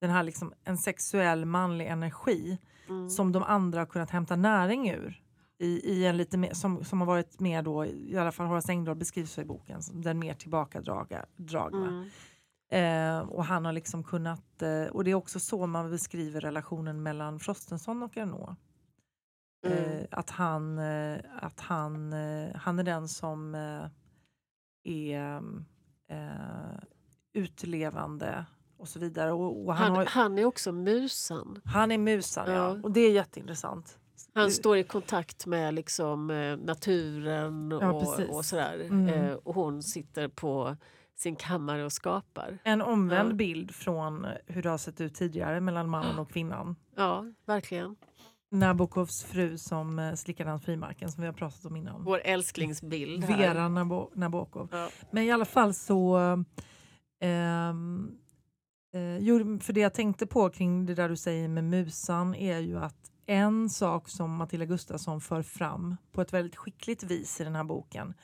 den här liksom, en sexuell manlig energi Mm. som de andra har kunnat hämta näring ur. I, i en lite mer, som, som har varit mer då, i alla fall Horace Engdahl beskrivs i boken, som den mer tillbakadragna. Mm. Eh, och han har liksom kunnat, eh, och det är också så man beskriver relationen mellan Frostenson och Arnaud. Mm. Eh, att han, eh, att han, eh, han är den som eh, är eh, utlevande och så vidare. Och, och han, Han, har, han är också musan. han är musan, ja. Ja. Och det är jätteintressant. Han står i kontakt med liksom, eh, naturen Ja, och, och sådär. Mm. Eh, och hon sitter på sin kammare och skapar. En omvänd Ja. bild från hur det har sett ut tidigare mellan mannen och kvinnan. Ja, verkligen. Nabokovs fru som eh, slickade hans frismarken som vi har pratat om innan. Vår älsklingsbild här. Vera Nabo- Nabokov. Ja. Men i alla fall så... ehm, eh, jo, för det jag tänkte på kring det där du säger med musan är ju att en sak som Matilda Gustafsson för fram på ett väldigt skickligt vis i den här boken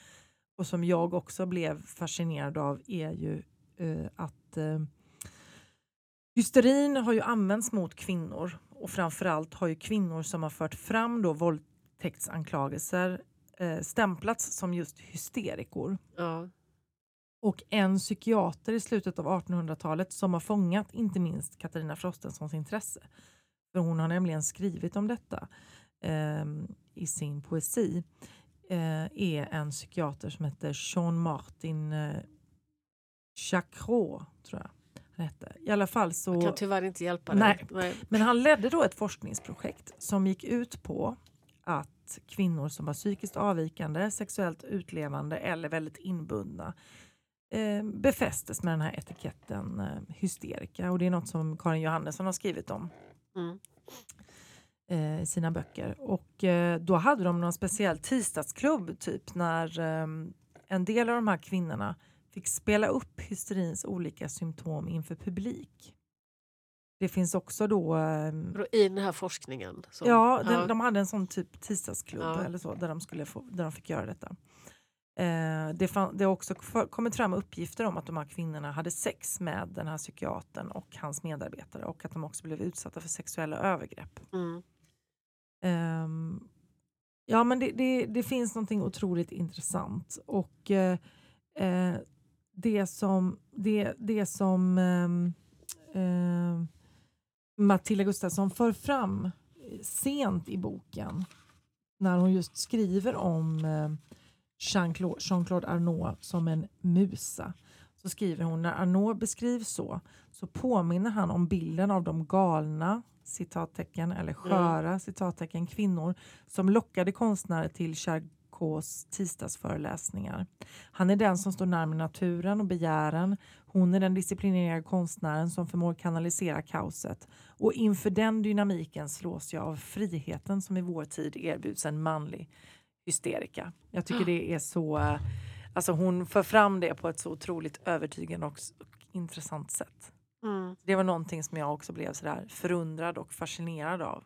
och som jag också blev fascinerad av är ju eh, att eh, hysterin har ju använts mot kvinnor och framförallt har ju kvinnor som har fört fram då våldtäktsanklagelser eh, stämplats som just hysterikor. Ja. Och en psykiater i slutet av 1800-talet som har fångat inte minst Katarina Frostensons intresse. För hon har nämligen skrivit om detta eh, i sin poesi. Eh, är en psykiater som heter Jean Martin eh, Chacrot, tror jag hette. I alla fall så... Jag kan tyvärr inte hjälpa dig. Men han ledde då ett forskningsprojekt som gick ut på att kvinnor som var psykiskt avvikande, sexuellt utlevande eller väldigt inbundna eh, befästes med den här etiketten eh, hysterika. Och det är något som Karin Johannesson har skrivit om Mm. eh, sina böcker. Och eh, då hade de någon speciell tisdagsklubb typ när eh, en del av de här kvinnorna fick spela upp hysterins olika symptom inför publik. Det finns också då eh, I den här forskningen? Så. Ja, den, de hade en sån typ tisdagsklubb Ja. eller så, där, de skulle få, där de fick göra detta. Eh, det, fann, det har också kommit fram uppgifter om att de här kvinnorna hade sex med den här psykiatern och hans medarbetare och att de också blev utsatta för sexuella övergrepp. Mm. Ehm, ja, men det, det, det finns någonting otroligt intressant. Och eh, eh, det som, det, det som ehm, ehm, Matilda Gustafsson för fram sent i boken när hon just skriver om eh, Jean-Claude, Arnault som en musa så skriver hon när Arnault beskrivs så så påminner han om bilden av de galna citattecken eller sköra citattecken kvinnor som lockade konstnärer till Charcots tisdagsföreläsningar. Han är den som står närmare naturen och begären. Hon är den disciplinerade konstnären som förmår kanalisera kaoset. Och inför den dynamiken slås jag av friheten som i vår tid erbjuds en manlig hysterika. Jag tycker det är så... Alltså hon för fram det på ett så otroligt övertygande och, intressant sätt. Mm. Det var någonting som jag också blev sådär förundrad och fascinerad av.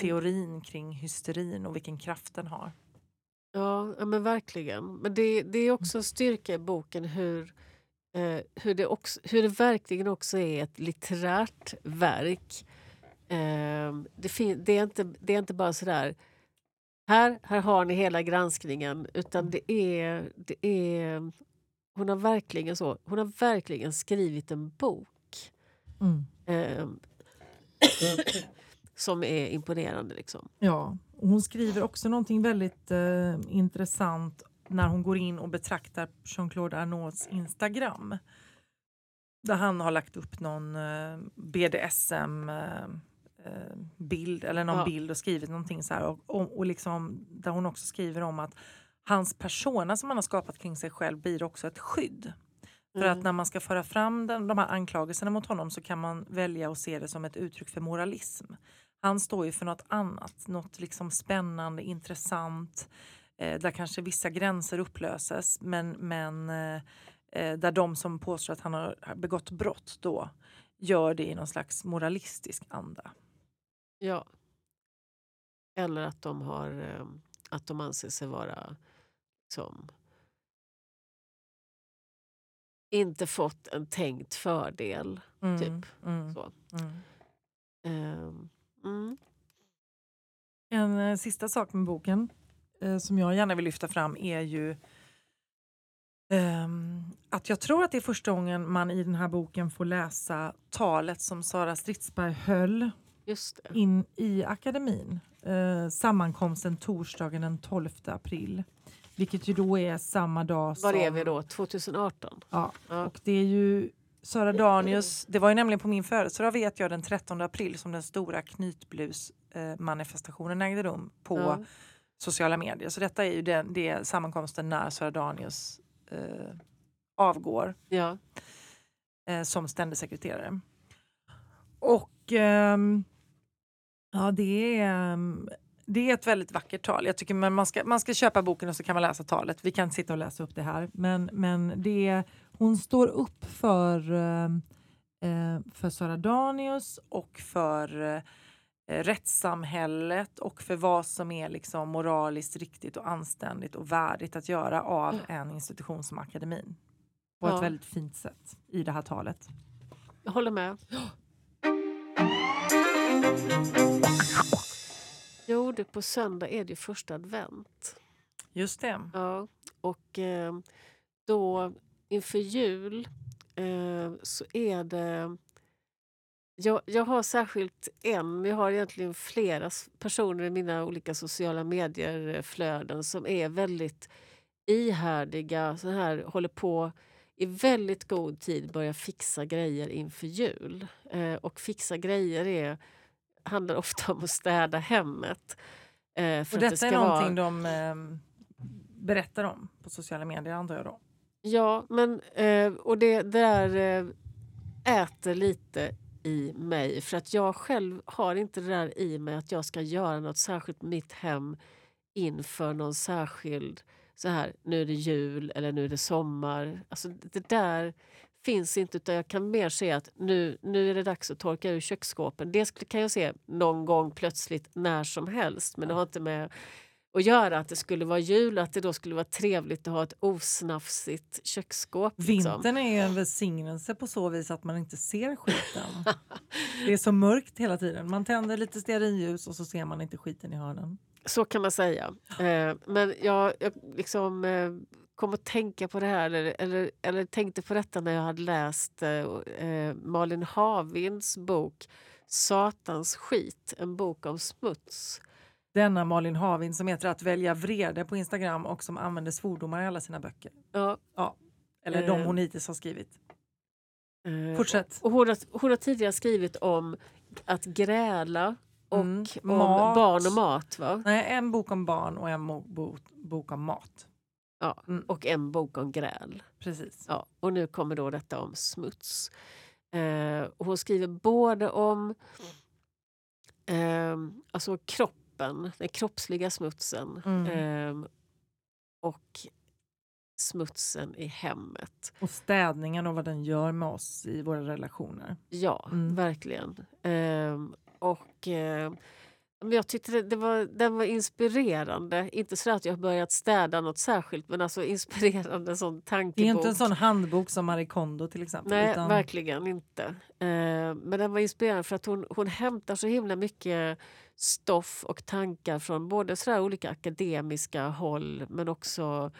Teorin kring hysterin och vilken kraft den har. Ja, men verkligen. Men det, det är också en styrka i boken hur, eh, hur, det också, hur det verkligen också är ett litterärt verk. Eh, det, det, är inte, det är inte bara sådär här, här har ni hela granskningen utan det är, det är hon, har verkligen så, hon har verkligen skrivit en bok eh, (coughs) som är imponerande. Liksom. Ja, och hon skriver också någonting väldigt eh, intressant när hon går in och betraktar Jean-Claude Arnauds Instagram. Där han har lagt upp någon eh, BDSM eh, bild eller någon Ja. bild och skrivit någonting så här och, och, och liksom, där hon också skriver om att hans persona som han har skapat kring sig själv blir också ett skydd. För Mm. att när man ska föra fram den, de här anklagelserna mot honom så kan man välja att se det som ett uttryck för moralism. Han står ju för något annat, något liksom spännande, intressant, eh, där kanske vissa gränser upplöses men, men eh, eh, där de som påstår att han har begått brott då gör det i någon slags moralistisk anda. Ja. Eller att de, har, eh, att de anser sig vara liksom, inte fått en tänkt fördel. Mm, Typ. mm, Så. mm. Mm. En eh, sista sak med boken eh, som jag gärna vill lyfta fram är ju ehm, att jag tror att det är första gången man i den här boken får läsa talet som Sara Stridsberg höll. In i akademin. Eh, sammankomsten torsdagen den 12 april. Vilket ju då är samma dag som... Var är vi då? 2018? Ja, Ja. och det är ju Sara Danius, det var ju nämligen på min födelsedag vet jag den 13 april som den stora knytblus-manifestationen ägde rum på Ja. sociala medier. Så detta är ju den, det sammankomsten när Sara Danius eh, avgår Ja. eh, som ständig sekreterare. Och ehm, ja, det är, ehm, det är ett väldigt vackert tal. Jag tycker man, man, ska, man ska köpa boken och så kan man läsa talet. Vi kan sitta och läsa upp det här. Men, men det är, hon står upp för, ehm, eh, för Sara Danius och för eh, rättssamhället och för vad som är liksom moraliskt riktigt och anständigt och värdigt att göra av en institution som akademin. På Ja. ett väldigt fint sätt i det här talet. Jag håller med. Jo, det på söndag är det ju första advent. Just det. Ja, och eh, då inför jul eh, så är det... Jag, jag har särskilt en, jag har egentligen flera personer i mina olika sociala medier-flöden som är väldigt ihärdiga, så här, håller på i väldigt god tid börja fixa grejer inför jul. Eh, och fixa grejer är, handlar ofta om att städa hemmet. Eh, Och det detta ska är någonting vara... de eh, berättar om på sociala medier antar jag då. Ja, men eh, och det, det där eh, äter lite i mig. För att jag själv har inte det där i mig att jag ska göra något särskilt med mitt hem inför någon särskild, så här, nu är det jul eller nu är det sommar. Alltså det där finns inte utan jag kan mer se att nu, nu är det dags att torka ur köksskåpen. Det kan jag se någon gång plötsligt när som helst men det har inte med att göra att det skulle vara jul att det då skulle vara trevligt att ha ett osnafsigt köksskåp. liksom. Vintern är ju en välsignelse på så vis att man inte ser skiten. det är så mörkt hela tiden. Man tänder lite stearinljus och så ser man inte skiten i hörnen. Så kan man säga. Eh, men jag, jag liksom, eh, kom att tänka på det här, eller, eller, eller tänkte på detta när jag hade läst eh, eh, Malin Havinds bok Satans skit, en bok om smuts. Denna Malin Havin som heter Att välja vrede på Instagram och som använder svordomar i alla sina böcker. Ja, Eller de Eh. hon hittills har skrivit. eh, Fortsätt. Och hon, har, hon har tidigare skrivit om att gräla och Mm, om mat. barn och mat. Va? Nej, en bok om barn och en bok om mat. Ja, Mm. och en bok om gräl. Precis. Ja, och nu kommer då detta om smuts. Eh, och hon skriver både om eh, alltså kroppen, den kroppsliga smutsen Mm. eh, och smutsen i hemmet. Och städningen och vad den gör med oss i våra relationer. Ja, Mm. verkligen. Eh, och eh, men jag tyckte det, var, den var inspirerande. Inte så att jag har börjat städa något särskilt men alltså inspirerande sån tankebok. Det är inte en sån handbok som Marie Kondo till exempel. Nej, utan verkligen inte. Eh, men den var inspirerande för att hon, hon hämtar så himla mycket stoff och tankar från både sådär olika akademiska håll men också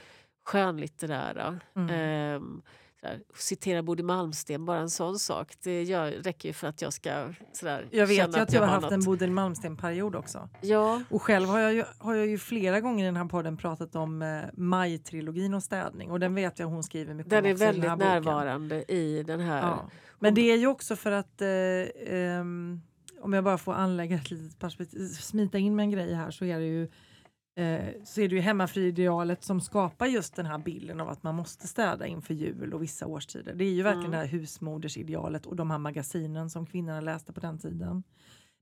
skönlitterära. Mm. Eh, sådär, citera Bodil Malmsten, bara en sån sak. Det gör, räcker ju för att jag ska sådär, Jag vet ju att du har haft något. en Bodil Malmsten-period också. Ja, Och själv har jag, ju, har jag ju flera gånger i den här podden pratat om eh, Maj-trilogin och städning. Och den vet jag hon skriver mycket den om är också i den väldigt här boken. närvarande i den här. Ja. Men det är ju också för att eh, ehm, om jag bara får anlägga ett litet perspektiv, smita in med en grej här så är det ju eh, så är det ju hemmafriidealet som skapar just den här bilden av att man måste städa inför jul och vissa årstider. Det är ju verkligen Mm. det här husmodersidealet och de här magasinen som kvinnorna läste på den tiden.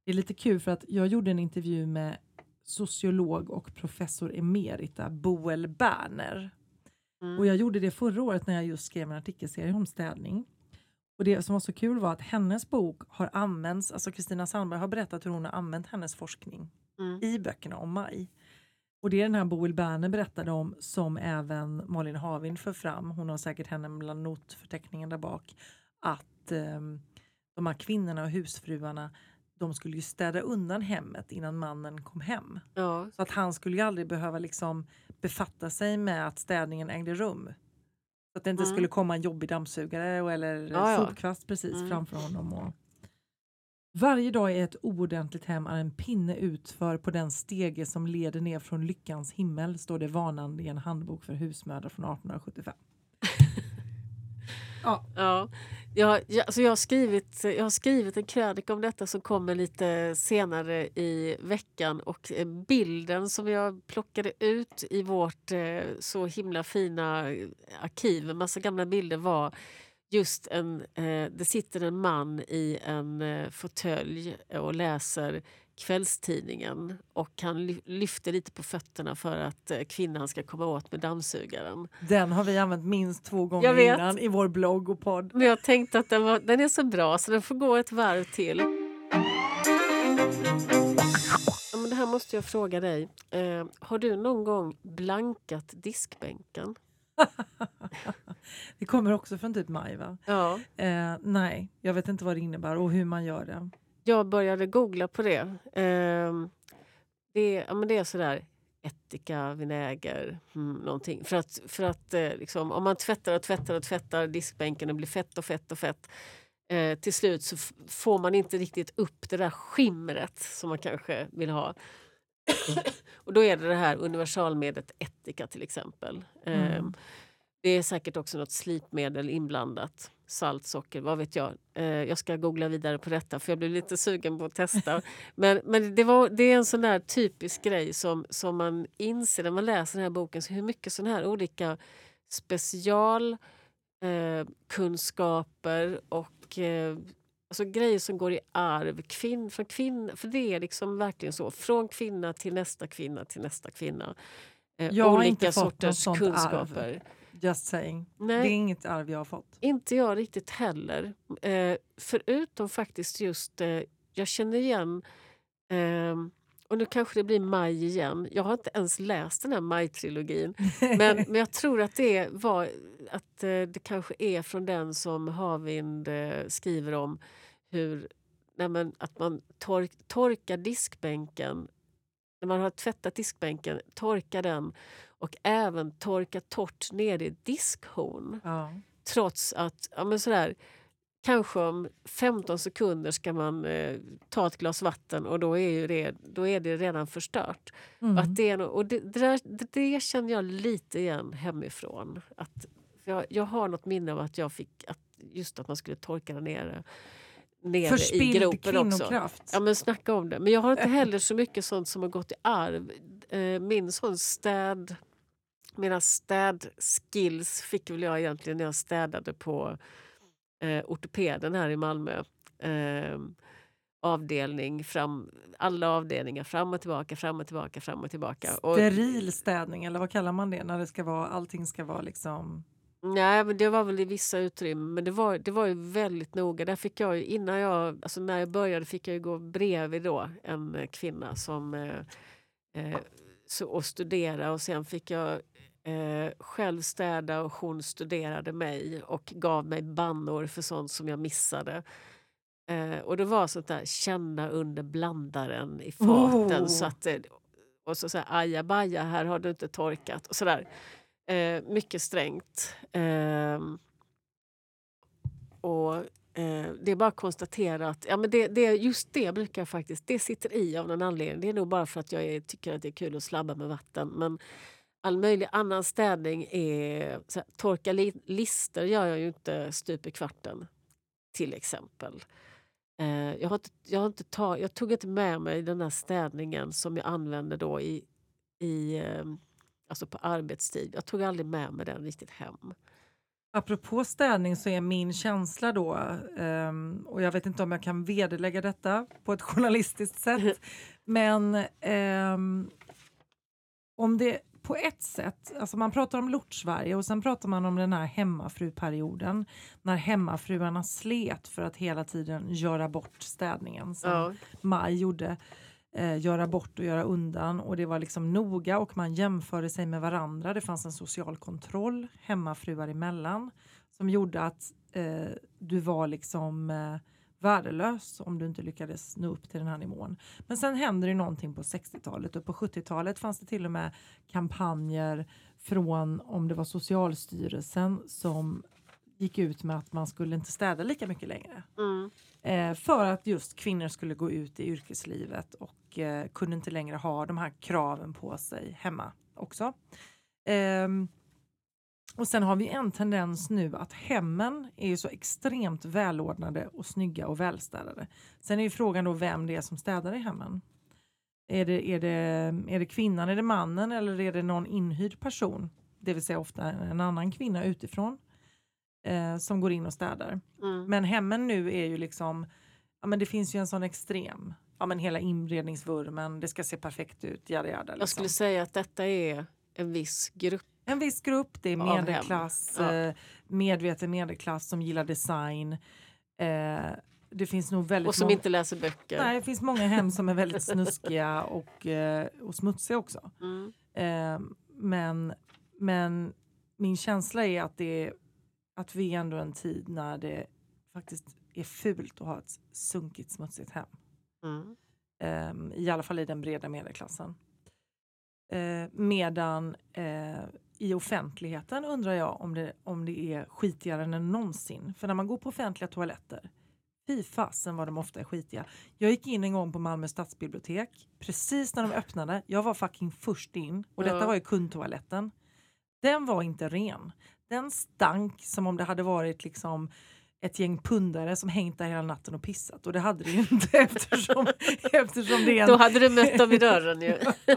Det är lite kul för att jag gjorde en intervju med sociolog och professor emerita Boel Berner. Mm. Och jag gjorde det förra året när jag just skrev en artikelserie om städning. Och det som var så kul var att hennes bok har använts, alltså Kristina Sandberg har berättat hur hon har använt hennes forskning Mm. i böckerna om maj. Och det är den här Boel Berner berättade om som även Malin Havind för fram. Hon har säkert henne bland notförteckningen där bak. Att ehm, de här kvinnorna och husfruarna de skulle ju städa undan hemmet innan mannen kom hem. Ja. Så att han skulle ju aldrig behöva liksom befatta sig med att städningen ägde rum. Så att det inte Mm. skulle komma en jobbig dammsugare eller ja. sopkvast precis Mm. framför honom. Och... Varje dag i ett oordentligt hem är en pinne utför på den stege som leder ner från lyckans himmel, står det varnande i en handbok för husmödrar från 1875. ja, Ja, jag, jag, alltså jag, har skrivit, jag har skrivit en krönika om detta som kommer lite senare i veckan och eh, bilden som jag plockade ut i vårt eh, så himla fina arkiv, en massa gamla bilder var just en, eh, det sitter en man i en eh, fåtölj och läser kvällstidningen och han ly- lyfter lite på fötterna för att eh, kvinnan ska komma åt med dammsugaren. den har vi använt minst två gånger innan i vår blogg och podd. Men jag tänkte att den, var, den är så bra så den får gå ett varv till. Ja, men det här måste jag fråga dig. Eh, har du någon gång blankat diskbänken? (laughs) (laughs) Det kommer också från typ maj va? Ja. Eh, nej, jag vet inte vad det innebär och hur man gör det. Jag började googla på det. Eh, det, är- ja, men det är sådär ättika, vinäger, hmm, någonting. För att, för att eh, liksom, om man tvättar och tvättar och tvättar diskbänken och blir fett och fett och fett eh, till slut så får man inte riktigt upp det där skimret som man kanske vill ha. (coughs) och då är det det här universalmedlet ättika till exempel. Mm. Det är säkert också något slipmedel inblandat. Salt, socker, vad vet jag. Eh, jag ska googla vidare på detta för jag blev lite sugen på att testa. (laughs) men men det, var, det är en sån där typisk grej som, som man inser när man läser den här boken. Så hur mycket sån här olika special eh, och eh, alltså grejer som går i arv. Kvinn, från kvinn, för det är liksom verkligen så. Från kvinna till nästa kvinna till nästa kvinna. Eh, olika sorters kunskaper. Just saying. Nej. Det är inget arv jag har fått. Inte jag riktigt heller. Eh, förutom faktiskt just, eh, jag känner igen, eh, och nu kanske det blir maj igen. Jag har inte ens läst den här maj-trilogin. (laughs) Men, men jag tror att det var att eh, det kanske är från den som Havind eh, skriver om hur nej men, att man tork, torkar diskbänken. När man har tvättat diskbänken, torkar den och även torka torrt ner i diskhon. Ja. Trots att, ja men sådär, kanske om 15 sekunder ska man eh, ta ett glas vatten och då är, ju det, då är det redan förstört. Mm. Att det, är no- och det, det, där, det, det känner jag lite igen hemifrån. Att jag, jag har något minne av att jag fick att, just att man skulle torka där nere, nere i Förspilld gropen också. kvinnokraft. Ja men snacka om det. Men jag har inte heller så mycket sånt som har gått i arv. Eh, Min sån städ... Mina städskills fick väl jag egentligen när jag städade på eh, ortopeden här i Malmö. Eh, avdelning, fram, alla avdelningar fram och tillbaka, fram och tillbaka, fram och tillbaka. Steril städning eller vad kallar man det när det ska vara, allting ska vara liksom... Nej, men det var väl i vissa utrymmen. Men det var, det var ju väldigt noga. Där fick jag ju, innan jag, alltså när jag började fick jag ju gå bredvid då en kvinna som eh, eh, så, och studera och sen fick jag eh, själv städa och hon studerade mig och gav mig bannor för sånt som jag missade. Eh, och det var sånt där känna under blandaren i faten. Oh. Så att, eh, och så säga ajabaja, här har du inte torkat. Och sådär. Eh, mycket strängt. Ehm, och eh, Det är bara att konstatera att ja, men det, det, just det brukar jag faktiskt, det sitter i av någon anledning. Det är nog bara för att jag är, tycker att det är kul att slabba med vatten. Men all möjlig annan städning är... Här, torka li, lister gör jag ju inte stup i kvarten, till exempel. Eh, jag, har inte, jag, har inte ta, jag tog inte med mig den där städningen som jag använde då i, i, eh, alltså på arbetstid. Jag tog aldrig med mig den riktigt hem. Apropå städning så är min känsla då, ehm, och jag vet inte om jag kan vederlägga detta på ett (laughs) journalistiskt sätt, (laughs) men ehm, om det på ett sätt, alltså man pratar om Lort-Sverige och sen pratar man om den här hemmafruperioden när hemmafruarna slet för att hela tiden göra bort städningen som Ja. Maj gjorde. Eh, göra bort och göra undan och det var liksom noga och man jämförde sig med varandra. Det fanns en social kontroll hemmafruar emellan som gjorde att eh, du var liksom eh, värdelös om du inte lyckades nå upp till den här nivån. Men sen hände det någonting på 60-talet och på 70-talet fanns det till och med kampanjer från om det var Socialstyrelsen som gick ut med att man skulle inte städa lika mycket längre. Mm. Eh, för att just kvinnor skulle gå ut i yrkeslivet och eh, kunde inte längre ha de här kraven på sig hemma också. Ehm, och sen har vi en tendens nu att hemmen är ju så extremt välordnade och snygga och välstädade. Sen är ju frågan då vem det är som städar i hemmen. Är det, är, det, är det kvinnan, är det mannen eller är det någon inhyrd person? Det vill säga ofta en annan kvinna utifrån eh, som går in och städar. Mm. Men hemmen nu är ju liksom, ja men det finns ju en sån extrem, ja men hela inredningsvurmen, det ska se perfekt ut, jada jada. Jag Liksom. skulle säga att detta är en viss grupp. En viss grupp, det är medelklass, Ja. eh, medveten medelklass som gillar design. Eh, det finns nog väldigt Och som många, inte läser böcker. nej, det finns många hem som är väldigt snuskiga och, eh, och smutsiga också. Mm. Men, men min känsla är att, det, att vi är ändå en tid när det faktiskt är fult att ha ett sunkigt smutsigt hem. Mm. Ehm, I alla fall i den breda medelklassen. Medan i offentligheten undrar jag om det, om det är skitigare än någonsin. För när man går på offentliga toaletter, fy fasen vad de ofta är skitiga. Jag gick in en gång på Malmö stadsbibliotek, precis när de öppnade. Jag var fucking först in och detta var ju kundtoaletten. Den var inte ren. Den stank som om det hade varit liksom ett gäng pundare som hängt där hela natten och pissat och det hade det ju inte (laughs) eftersom, eftersom det är en Då hade du mött dem i dörren ju. (laughs)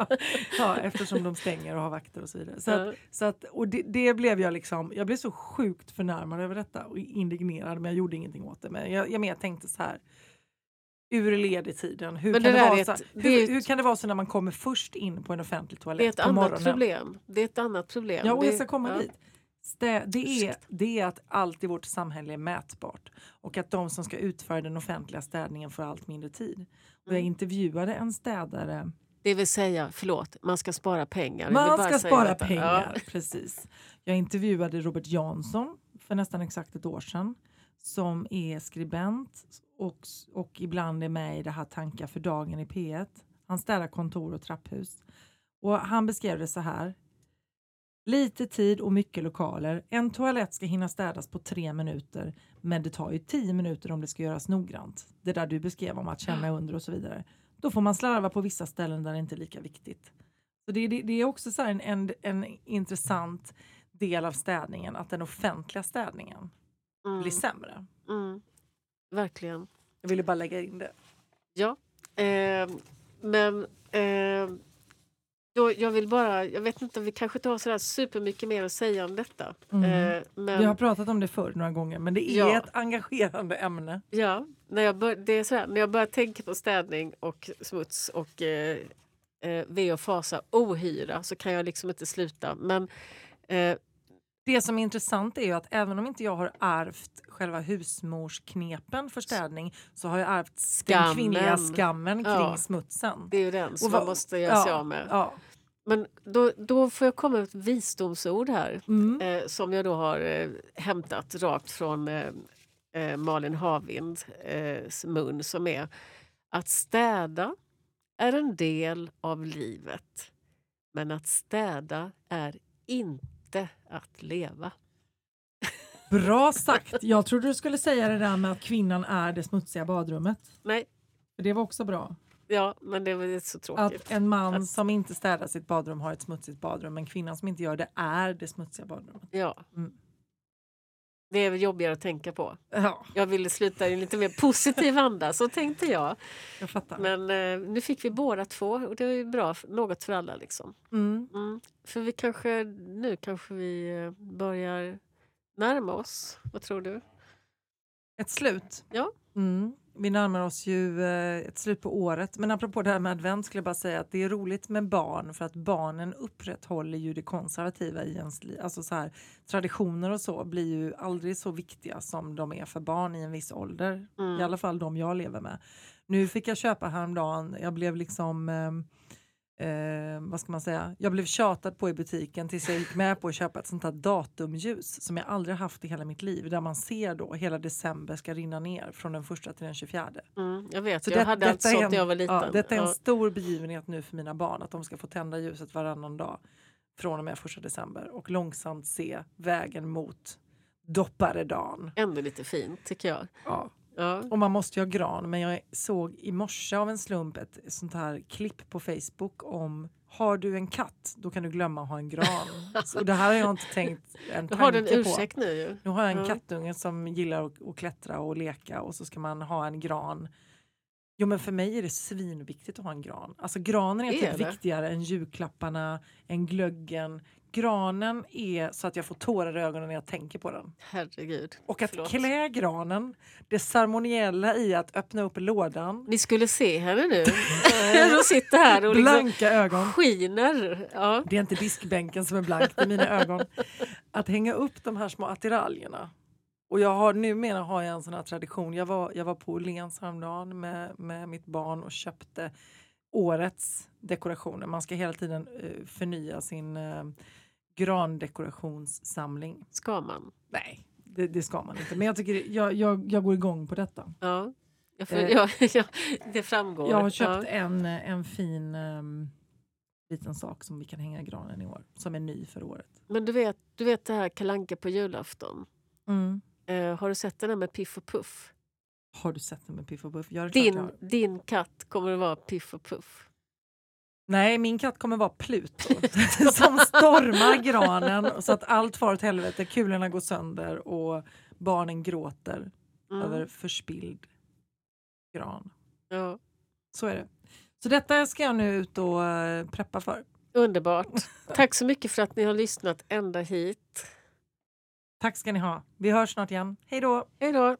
ja, eftersom de stänger och har vakter och så vidare. Så att, så att, och det, det blev jag liksom, jag blev så sjukt förnärmad över detta och indignerad men jag gjorde ingenting åt det. Men jag, jag mer tänkte så här, ur led i tiden, hur, Men kan det det, vara är så, ett- hur, det ett- hur kan det vara så när man kommer först in på en offentlig toalett Det är ett på annat morgonen? problem. Det är ett annat problem. Ja, och jag ska komma ja. dit. Stä, det, är, det är att allt i vårt samhälle är mätbart och att de som ska utföra den offentliga städningen får allt mindre tid. Och jag Mm. intervjuade en städare Det vill säga, förlåt, man ska spara pengar. Man ska spara detta. pengar, Ja. precis. Jag intervjuade Robert Jansson för nästan exakt ett år sedan som är skribent och, och ibland är med i det här Tankar för dagen i P1. Han städar kontor och trapphus. Och han beskrev det så här. Lite tid och mycket lokaler. En toalett ska hinna städas på tre minuter men det tar ju tio minuter om det ska göras noggrant. Det där du beskrev om att känna under och så vidare. Då får man slarva på vissa ställen där det inte är lika viktigt. Så det, det, det är också så här en, en, en intressant del av städningen att den offentliga städningen Mm. blir sämre. Mm. Verkligen. Jag ville bara lägga in det. Ja. Eh, men eh, då, jag vill bara, jag vet inte, vi kanske inte har sådär supermycket mer att säga om detta. Mm. Eh, men Vi har pratat om det förr några gånger men det är Ja. ett engagerande ämne. Ja, när jag, bör, det är så här, när jag börjar tänka på städning och smuts och eh, eh, ve och fasa ohyra så kan jag liksom inte sluta. Men eh, Det som är intressant är ju att även om inte jag har ärvt själva husmorsknepen för städning så har jag ärvt den Skammen. kvinnliga skammen kring Ja. smutsen. det är ju den som Och man måste göra sig ja, av med. Ja. Men då, då får jag komma med ett visdomsord här Mm. eh, som jag då har eh, hämtat rakt från eh, eh, Malin Havinds eh, mun som är att städa är en del av livet men att städa är inte att leva. Bra sagt! (laughs) Jag trodde du skulle säga det där med att kvinnan är det smutsiga badrummet. Nej, det var också bra. Ja, men det är så tråkigt. Att en man Att- som inte städar sitt badrum har ett smutsigt badrum men kvinnan som inte gör det är det smutsiga badrummet. Ja. Mm. Det är väl jobbigare att tänka på. Ja, Jag ville sluta i en lite mer positiv anda, så tänkte jag. jag fattar. Men eh, nu fick vi båda två och det är bra, något för alla. Liksom. Mm. Mm. För vi kanske, nu kanske vi eh, börjar närma oss. Vad tror du? Ett slut. Ja. Mm. Vi närmar oss ju eh, ett slut på året. Men apropå det här med advent skulle jag bara säga att det är roligt med barn för att barnen upprätthåller ju det konservativa i ens liv. Alltså så här, traditioner och så blir ju aldrig så viktiga som de är för barn i en viss ålder. Mm. I alla fall de jag lever med. Nu fick jag köpa häromdagen, jag blev liksom eh, eh, vad ska man säga, jag blev tjatad på i butiken tills jag gick med på att köpa ett sånt här datumljus som jag aldrig haft i hela mitt liv där man ser då hela december ska rinna ner från den första till den 24. Mm, jag vet, Så jag det- hade är sånt en- när jag var liten. Ja, detta är en Ja. stor begivenhet nu för mina barn att de ska få tända ljuset varannan dag från och med första december och långsamt se vägen mot dopparedagen. Ändå lite fint tycker jag. Ja. Ja. Och man måste ju ha gran men jag såg i morse av en slump ett sånt här klipp på Facebook om har du en katt då kan du glömma att ha en gran. (laughs) Så, och det här har jag inte tänkt en Då har du en tanke på. ursäkt nu. Nu har jag en Ja. kattunge som gillar att, att klättra och leka och så ska man ha en gran. Jo men för mig är det svinviktigt att ha en gran. Alltså granen är, Är typ det? viktigare än julklapparna, än glöggen. Granen är så att jag får tårar i ögonen när jag tänker på den. Herregud. Och att Förlåt. klä granen, det ceremoniella i att öppna upp lådan, Ni skulle se henne nu. (laughs) Hon sitter här och liksom blanka ögon. skiner. Ja. Det är inte diskbänken som är blank, det är mina ögon. Att hänga upp de här små attiraljerna. Och jag har, numera har jag en sån här tradition. Jag var, jag var på Åhléns häromdagen med, med mitt barn och köpte årets dekorationer. Man ska hela tiden eh, förnya sin eh, grandekorationssamling. Ska man? Nej, det, det ska man inte. Men jag, tycker jag, jag, jag går igång på detta. Ja. Jag får, Eh. ja, (laughs) ja, det framgår. Jag har köpt Ja. en, en fin ehm, liten sak som vi kan hänga i granen i år. Som är ny för året. Men du vet, du vet det här Kalanka på julafton? Mm. Eh, har du sett den här med Piff och Puff? Har du sett den med Piff och Puff? Ja, Din, din katt kommer att vara Piff och Puff. Nej, min katt kommer vara Pluto (laughs) som stormar granen så att allt far åt helvete. Kulorna går sönder och barnen gråter Mm. över förspilld gran. Ja. Så är det. Så detta ska jag nu ut och eh, preppa för. Underbart. Tack så mycket för att ni har lyssnat ända hit. Tack ska ni ha. Vi hörs snart igen. Hej då! Hej då!